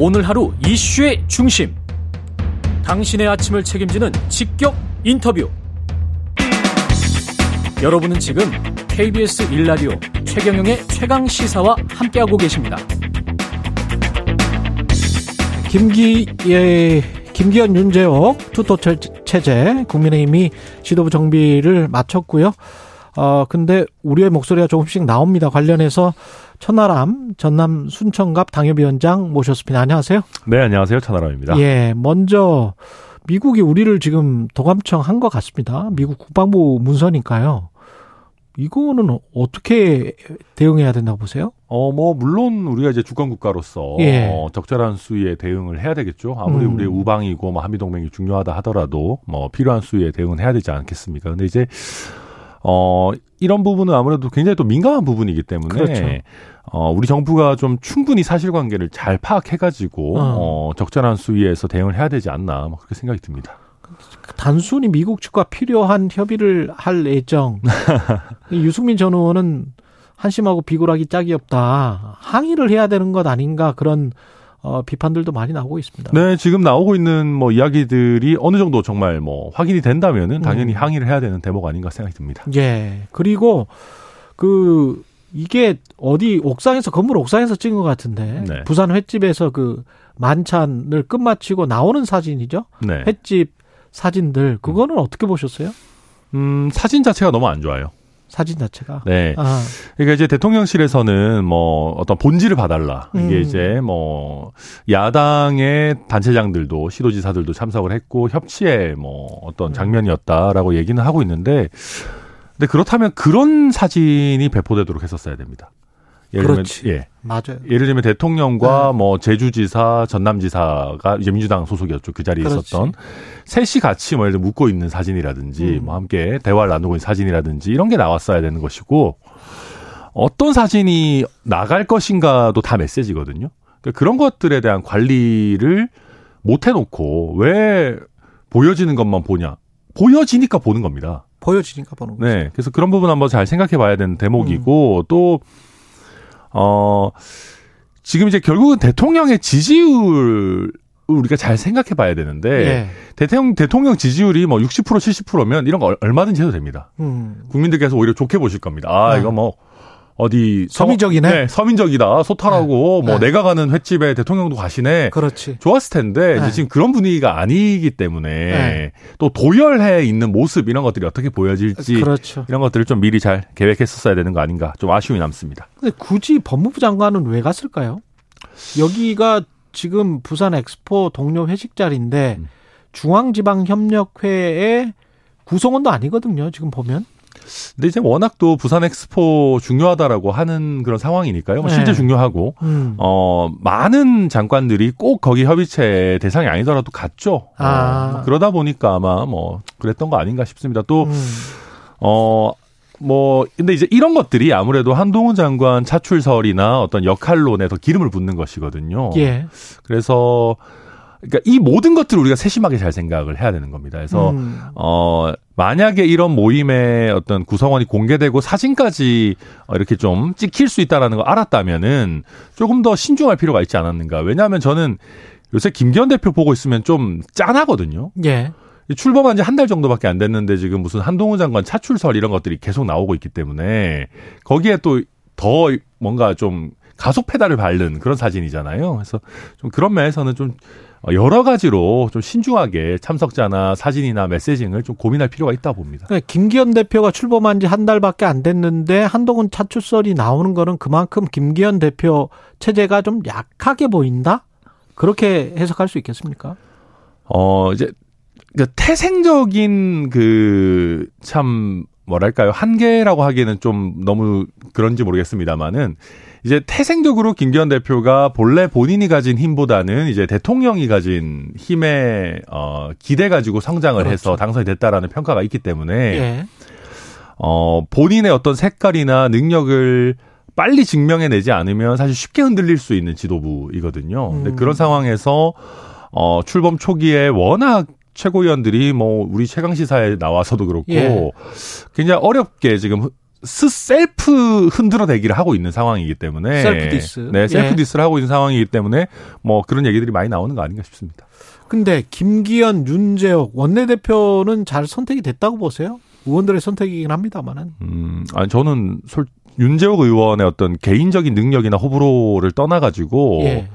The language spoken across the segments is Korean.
오늘 하루 이슈의 중심. 당신의 아침을 책임지는 직격 인터뷰. 여러분은 지금 KBS 일라디오 최경영의 최강 시사와 함께하고 계십니다. 김기 예, 김기현 윤재옥 투토 체제 국민의힘이 지도부 정비를 마쳤고요. 어 근데 우리의 목소리가 조금씩 나옵니다. 관련해서 천하람 전남 순천갑 당협위원장 모셨습니다. 안녕하세요. 네, 안녕하세요. 천하람입니다. 예, 먼저 미국이 우리를 지금 도감청 한 것 같습니다. 미국 국방부 문서니까요. 이거는 어떻게 대응해야 된다고 보세요? 어, 뭐, 물론 우리가 이제 주권국가로서 예. 어, 적절한 수위에 대응을 해야 되겠죠. 아무리 음. 우리 우방이고 뭐 한미동맹이 중요하다 하더라도 뭐 필요한 수위에 대응은 해야 되지 않겠습니까? 근데 이제 어, 이런 부분은 아무래도 굉장히 또 민감한 부분이기 때문에 그렇죠. 어, 우리 정부가 좀 충분히 사실관계를 잘 파악해가지고 어. 어, 적절한 수위에서 대응을 해야 되지 않나 뭐 그렇게 생각이 듭니다. 단순히 미국 측과 필요한 협의를 할 예정. 유승민 전 의원은 한심하고 비굴하기 짝이 없다. 항의를 해야 되는 것 아닌가 그런 어, 비판들도 많이 나오고 있습니다. 네, 지금 나오고 있는 뭐 이야기들이 어느 정도 정말 뭐 확인이 된다면은 당연히 음. 항의를 해야 되는 대목 아닌가 생각이 듭니다. 예. 그리고 그 이게 어디 옥상에서 건물 옥상에서 찍은 것 같은데 네. 부산 횟집에서 그 만찬을 끝마치고 나오는 사진이죠. 네. 횟집 사진들 그거는 음. 어떻게 보셨어요? 음, 사진 자체가 너무 안 좋아요. 사진 자체가. 네. 아. 그러니까 이제 대통령실에서는 뭐 어떤 본질을 봐달라. 이게 음. 이제 뭐 야당의 단체장들도 시도지사들도 참석을 했고 협치의 뭐 어떤 장면이었다라고 얘기는 하고 있는데 근데 그렇다면 그런 사진이 배포되도록 했었어야 됩니다. 예를 그렇지. 들면 예. 맞아요. 예를 들면 대통령과 네. 뭐 제주지사, 전남지사가 이제 민주당 소속이었죠. 그 자리에 그렇지. 있었던 셋이 같이 뭐 예를 들어 묻고 있는 사진이라든지 음. 뭐 함께 대화를 나누고 있는 사진이라든지 이런 게 나왔어야 되는 것이고 어떤 사진이 나갈 것인가도 다 메시지거든요. 그러니까 그런 것들에 대한 관리를 못 해놓고 왜 보여지는 것만 보냐? 보여지니까 보는 겁니다. 보여지니까 보는 거죠. 네. 그래서 그런 부분 한번 잘 생각해 봐야 되는 대목이고 음. 또 어, 지금 이제 결국은 대통령의 지지율 우리가 잘 생각해 봐야 되는데 예. 대통령 대통령 지지율이 뭐 60% 70%면 이런 거 얼마든지 해도 됩니다. 음. 국민들께서 오히려 좋게 보실 겁니다. 아, 네. 이거 뭐 어디 서민적이네. 네, 서민적이다. 소탈하고 네. 뭐 네. 내가 가는 횟집에 대통령도 가시네. 그렇지. 좋았을 텐데 네. 이제 지금 그런 분위기가 아니기 때문에 네. 또 도열해 있는 모습 이런 것들이 어떻게 보여질지 그렇죠. 이런 것들을 좀 미리 잘 계획했었어야 되는 거 아닌가 좀 아쉬움이 남습니다. 근데 굳이 법무부 장관은 왜 갔을까요? 여기가 지금 부산 엑스포 동료 회식 자리인데 음. 중앙지방협력회의 구성원도 아니거든요. 지금 보면. 근데 이제 워낙 또 부산 엑스포 중요하다라고 하는 그런 상황이니까요. 뭐 실제 네. 중요하고 음. 어 많은 장관들이 꼭 거기 협의체 대상이 아니더라도 갔죠. 아. 어, 그러다 보니까 아마 뭐 그랬던 거 아닌가 싶습니다. 또 음. 어. 뭐 근데 이제 이런 것들이 아무래도 한동훈 장관 차출설이나 어떤 역할론에 더 기름을 붓는 것이거든요. 예. 그래서 그러니까 이 모든 것들을 우리가 세심하게 잘 생각을 해야 되는 겁니다. 그래서 음. 어 만약에 이런 모임의 어떤 구성원이 공개되고 사진까지 이렇게 좀 찍힐 수 있다라는 걸 알았다면은 조금 더 신중할 필요가 있지 않았는가. 왜냐하면 저는 요새 김기현 대표 보고 있으면 좀 짠하거든요. 예. 출범한 지 한 달 정도밖에 안 됐는데 지금 무슨 한동훈 장관 차출설 이런 것들이 계속 나오고 있기 때문에 거기에 또 더 뭔가 좀 가속 페달을 밟는 그런 사진이잖아요. 그래서 좀 그런 면에서는 좀 어, 여러 가지로 좀 신중하게 참석자나 사진이나 메시징을 좀 고민할 필요가 있다 봅니다. 네, 김기현 대표가 출범한 지 한 달밖에 안 됐는데 한동훈 차출설이 나오는 거는 그만큼 김기현 대표 체제가 좀 약하게 보인다? 그렇게 해석할 수 있겠습니까? 어, 이제 그러니까 태생적인 그 참 뭐랄까요 한계라고 하기에는 좀 너무 그런지 모르겠습니다만은 이제 태생적으로 김기현 대표가 본래 본인이 가진 힘보다는 이제 대통령이 가진 힘에 어 기대 가지고 성장을 그렇죠. 해서 당선이 됐다라는 평가가 있기 때문에 예. 어 본인의 어떤 색깔이나 능력을 빨리 증명해내지 않으면 사실 쉽게 흔들릴 수 있는 지도부이거든요. 음. 근데 그런 상황에서 어 출범 초기에 워낙 최고위원들이 뭐 우리 최강 시사에 나와서도 그렇고 예. 굉장히 어렵게 지금 스 셀프 흔들어대기를 하고 있는 상황이기 때문에 셀프 디스. 네, 셀프 예. diss를 하고 있는 상황이기 때문에 뭐 그런 얘기들이 많이 나오는 거 아닌가 싶습니다. 근데 김기현, 윤재옥 원내대표는 잘 선택이 됐다고 보세요? 의원들의 선택이긴 합니다만은. 음, 아니 저는 솔, 윤재옥 의원의 어떤 개인적인 능력이나 호불호를 떠나가지고 예.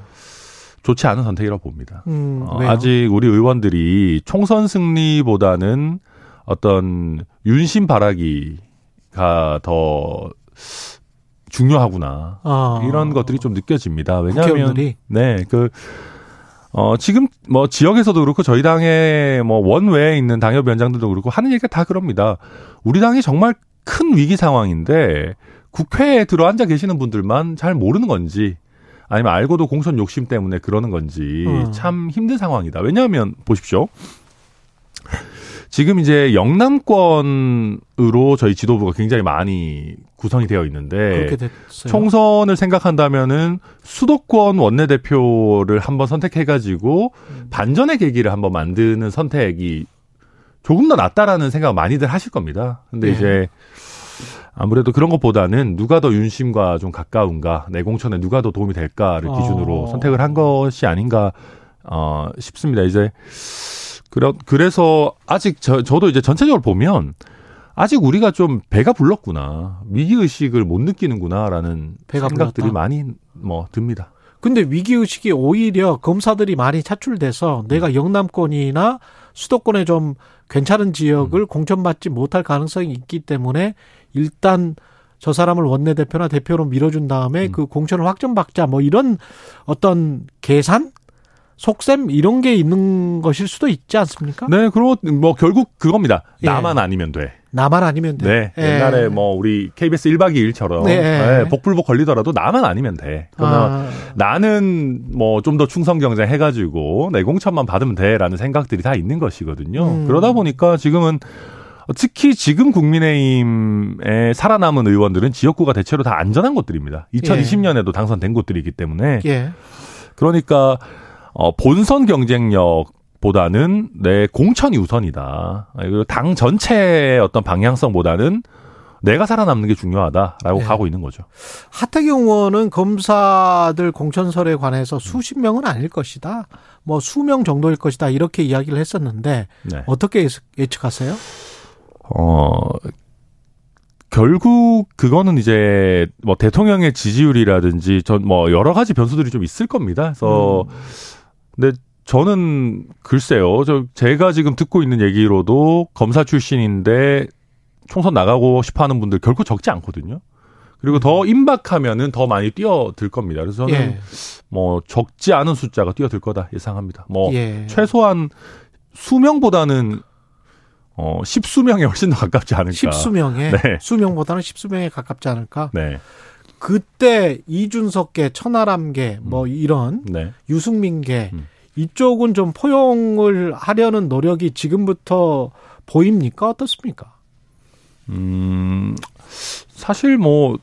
좋지 않은 선택이라고 봅니다. 음, 어, 아직 우리 의원들이 총선 승리보다는 어떤 윤심 바라기가 더 중요하구나 아. 이런 것들이 좀 느껴집니다. 왜냐하면 네그 어, 지금 뭐 지역에서도 그렇고 저희 당의 뭐 원외에 있는 당협위원장들도 그렇고 하는 얘기가 다 그럽니다. 우리 당이 정말 큰 위기 상황인데 국회에 들어 앉아 계시는 분들만 잘 모르는 건지 아니면 알고도 공천 욕심 때문에 그러는 건지 음. 참 힘든 상황이다. 왜냐하면 보십시오. 지금 이제 영남권으로 저희 지도부가 굉장히 많이 구성이 되어 있는데 총선을 생각한다면은 수도권 원내대표를 한번 선택해 가지고 음. 반전의 계기를 한번 만드는 선택이 조금 더 낫다라는 생각 많이들 하실 겁니다. 근데 네. 이제 아무래도 그런 것보다는 누가 더 윤심과 좀 가까운가, 내공천에 누가 더 도움이 될까를 기준으로 어. 선택을 한 것이 아닌가 어, 싶습니다. 이제 그래, 그래서 아직 저, 저도 이제 전체적으로 보면 아직 우리가 좀 배가 불렀구나. 위기 의식을 못 느끼는구나라는 생각들이 불렀다. 많이 뭐 듭니다. 근데 위기 의식이 오히려 검사들이 많이 차출돼서 내가 영남권이나 수도권에 좀 괜찮은 지역을 음. 공천받지 못할 가능성이 있기 때문에 일단 저 사람을 원내대표나 대표로 밀어준 다음에 음. 그 공천을 확정받자 뭐 이런 어떤 계산 속셈 이런 게 있는 것일 수도 있지 않습니까? 네, 그럼 뭐 결국 그겁니다. 예. 나만 아니면 돼. 나만 아니면 돼. 네. 예. 옛날에 뭐 우리 KBS 1박 2일처럼 네. 네, 복불복 걸리더라도 나만 아니면 돼. 그러면 아. 나는 뭐 좀 더 충성 경쟁 해 가지고 내 공천만 받으면 돼라는 생각들이 다 있는 것이거든요. 음. 그러다 보니까 지금은 특히 지금 국민의힘에 살아남은 의원들은 지역구가 대체로 다 안전한 곳들입니다. 2020년에도 예. 당선된 곳들이기 때문에. 예. 그러니까 어, 본선 경쟁력 보다는 내 공천이 우선이다. 그리고 당 전체의 어떤 방향성보다는 내가 살아남는 게 중요하다라고 네. 가고 있는 거죠. 하태경 의원은 검사들 공천설에 관해서 수십 명은 아닐 것이다. 뭐 수명 정도일 것이다. 이렇게 이야기를 했었는데 네. 어떻게 예측하세요? 어, 결국 그거는 이제 뭐 대통령의 지지율이라든지 전 뭐 여러 가지 변수들이 좀 있을 겁니다. 그래서 음. 근데 저는 글쎄요. 저 제가 지금 듣고 있는 얘기로도 검사 출신인데 총선 나가고 싶어 하는 분들 결코 적지 않거든요. 그리고 더 임박하면은 더 많이 뛰어들 겁니다. 그래서 저는 예. 뭐 적지 않은 숫자가 뛰어들 거다 예상합니다. 뭐 예. 최소한 수명보다는 어, 십수명에 훨씬 더 가깝지 않을까. 십수명에? 네. 수명보다는 십수명에 가깝지 않을까? 네. 그때 이준석계, 천하람계 뭐 음. 이런 네. 유승민계 음. 이쪽은 좀 포용을 하려는 노력이 지금부터 보입니까? 어떻습니까? 음, 사실 뭐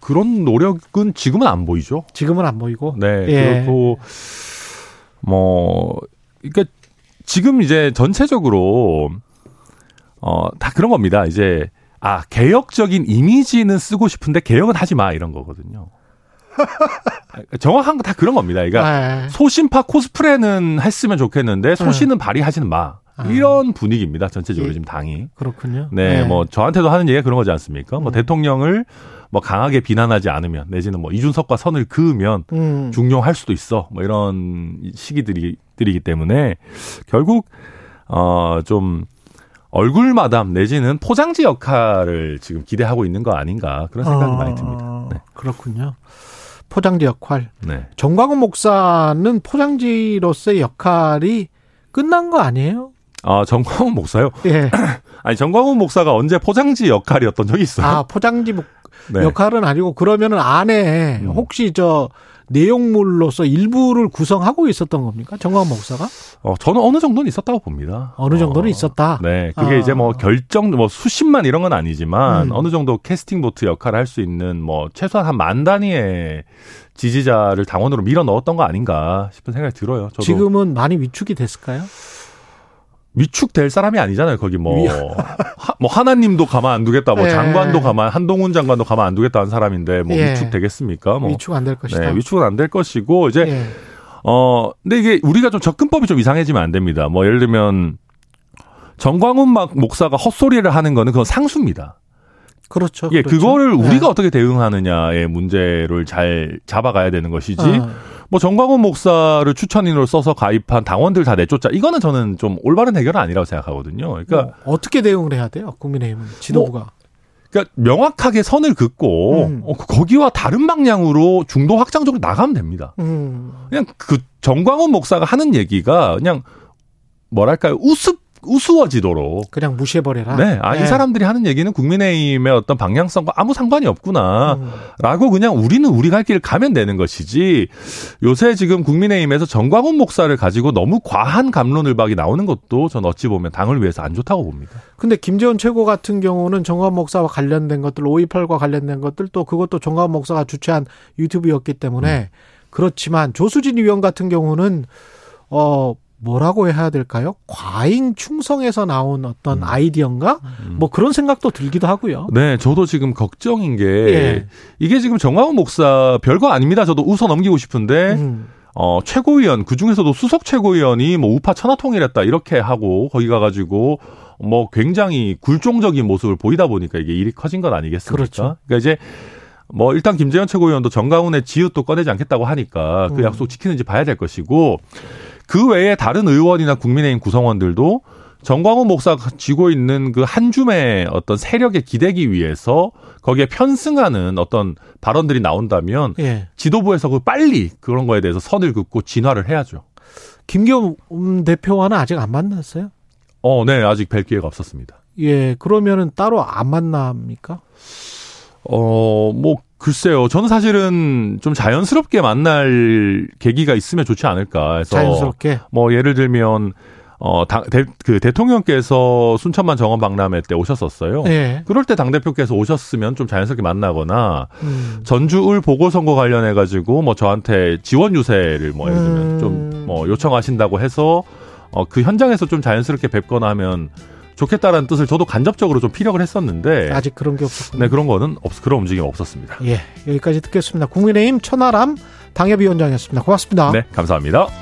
그런 노력은 지금은 안 보이죠. 지금은 안 보이고. 네. 예. 그리고 뭐 그러니까 지금 이제 전체적으로 어 다 그런 겁니다. 이제 아, 개혁적인 이미지는 쓰고 싶은데 개혁은 하지 마 이런 거거든요. 정확한 거 다 그런 겁니다. 그러니까 네. 소신파 코스프레는 했으면 좋겠는데 소신은 네. 발휘하지는 마. 아. 이런 분위기입니다. 전체적으로 예. 지금 당이. 그렇군요. 네, 네, 뭐 저한테도 하는 얘기가 그런 거지 않습니까? 뭐 음. 대통령을 뭐 강하게 비난하지 않으면 내지는 뭐 이준석과 선을 그으면 음. 중용할 수도 있어. 뭐 이런 시기들이 들이기 때문에 결국 어좀 얼굴 마담 내지는 포장지 역할을 지금 기대하고 있는 거 아닌가 그런 생각이 아, 많이 듭니다. 네. 그렇군요. 포장지 역할. 네. 정광훈 목사는 포장지로서의 역할이 끝난 거 아니에요? 아, 정광훈 목사요? 예. 아니, 정광훈 목사가 언제 포장지 역할이었던 적이 있어요? 아, 포장지 네. 역할은 아니고 그러면은 안에 음. 혹시 저 내용물로서 일부를 구성하고 있었던 겁니까? 정광 목사가? 어, 저는 어느 정도는 있었다고 봅니다. 어느 정도는 어, 있었다. 네, 그게 아. 이제 뭐 결정, 뭐 수십만 이런 건 아니지만 음. 어느 정도 캐스팅 보트 역할을 할 수 있는 뭐 최소한 한 만 단위의 지지자를 당원으로 밀어 넣었던 거 아닌가 싶은 생각이 들어요. 지금은 많이 위축이 됐을까요? 위축될 사람이 아니잖아요. 거기 뭐, 하, 뭐 하나님도 가만 안 두겠다, 뭐 예. 장관도 가만 한동훈 장관도 가만 안 두겠다 는 사람인데 뭐 예. 위축 되겠습니까? 뭐 위축 안 될 것이다. 네, 위축은 안 될 것이고 이제 예. 어 근데 이게 우리가 좀 접근법이 좀 이상해지면 안 됩니다. 뭐 예를 들면 정광훈 막 목사가 헛소리를 하는 거는 그건 상수입니다. 그렇죠. 예, 그렇죠. 그거를 우리가 네. 어떻게 대응하느냐의 문제를 잘 잡아가야 되는 것이지. 어. 뭐 정광훈 목사를 추천인으로 써서 가입한 당원들 다 내쫓자. 이거는 저는 좀 올바른 해결은 아니라고 생각하거든요. 그러니까 뭐 어떻게 대응을 해야 돼요? 국민의힘은 지도부가. 뭐 그러니까 명확하게 선을 긋고 음. 어, 거기와 다른 방향으로 중도 확장적으로 나가면 됩니다. 음. 그냥 그 정광훈 목사가 하는 얘기가 그냥 뭐랄까요 우습 우스워지도록 그냥 무시해버려라. 네, 아, 네. 이 사람들이 하는 얘기는 국민의힘의 어떤 방향성과 아무 상관이 없구나라고 음. 그냥 우리는 우리 갈 길을 가면 되는 것이지 요새 지금 국민의힘에서 정광훈 목사를 가지고 너무 과한 감론을박이 나오는 것도 전 어찌 보면 당을 위해서 안 좋다고 봅니다. 근데 김재원 최고 같은 경우는 정광훈 목사와 관련된 것들, 5.28과 관련된 것들 또 그것도 정광훈 목사가 주최한 유튜브였기 때문에 음. 그렇지만 조수진 의원 같은 경우는 어 뭐라고 해야 될까요? 과잉 충성에서 나온 어떤 음. 아이디어인가? 음. 뭐 그런 생각도 들기도 하고요. 네, 저도 지금 걱정인 게 예. 이게 지금 정광훈 목사 별거 아닙니다. 저도 웃어 넘기고 싶은데 음. 어, 최고위원 그 중에서도 수석 최고위원이 뭐 우파 천하통일했다 이렇게 하고 거기 가가지고 뭐 굉장히 굴종적인 모습을 보이다 보니까 이게 일이 커진 것 아니겠습니까? 그렇죠. 그러니까 이제 뭐 일단 김재현 최고위원도 정강훈의 지읒도 꺼내지 않겠다고 하니까 그 음. 약속 지키는지 봐야 될 것이고 그 외에 다른 의원이나 국민의힘 구성원들도 정광훈 목사가 쥐고 있는 그 한 줌의 어떤 세력에 기대기 위해서 거기에 편승하는 어떤 발언들이 나온다면 예. 지도부에서 그 빨리 그런 거에 대해서 선을 긋고 진화를 해야죠. 김기현 대표와는 아직 안 만났어요? 어, 네, 아직 뵐 기회가 없었습니다. 예, 그러면은 따로 안 만납니까? 어, 뭐 글쎄요. 저는 사실은 좀 자연스럽게 만날 계기가 있으면 좋지 않을까 해서 자연스럽게 뭐 예를 들면 어, 당, 대, 그 대통령께서 순천만 정원 박람회 때 오셨었어요. 네. 그럴 때 당대표께서 오셨으면 좀 자연스럽게 만나거나, 음. 전주울 보궐선거 관련해가지고 뭐 저한테 지원 유세를 뭐 예를 들면 음. 좀뭐 요청하신다고 해서, 어, 그 현장에서 좀 자연스럽게 뵙거나 하면 좋겠다라는 뜻을 저도 간접적으로 좀 피력을 했었는데 아직 그런 게 없었군요. 네, 그런 거는 없 그런 움직임 없었습니다. 예, 여기까지 듣겠습니다. 국민의힘 천하람 당협위원장이었습니다. 고맙습니다. 네, 감사합니다.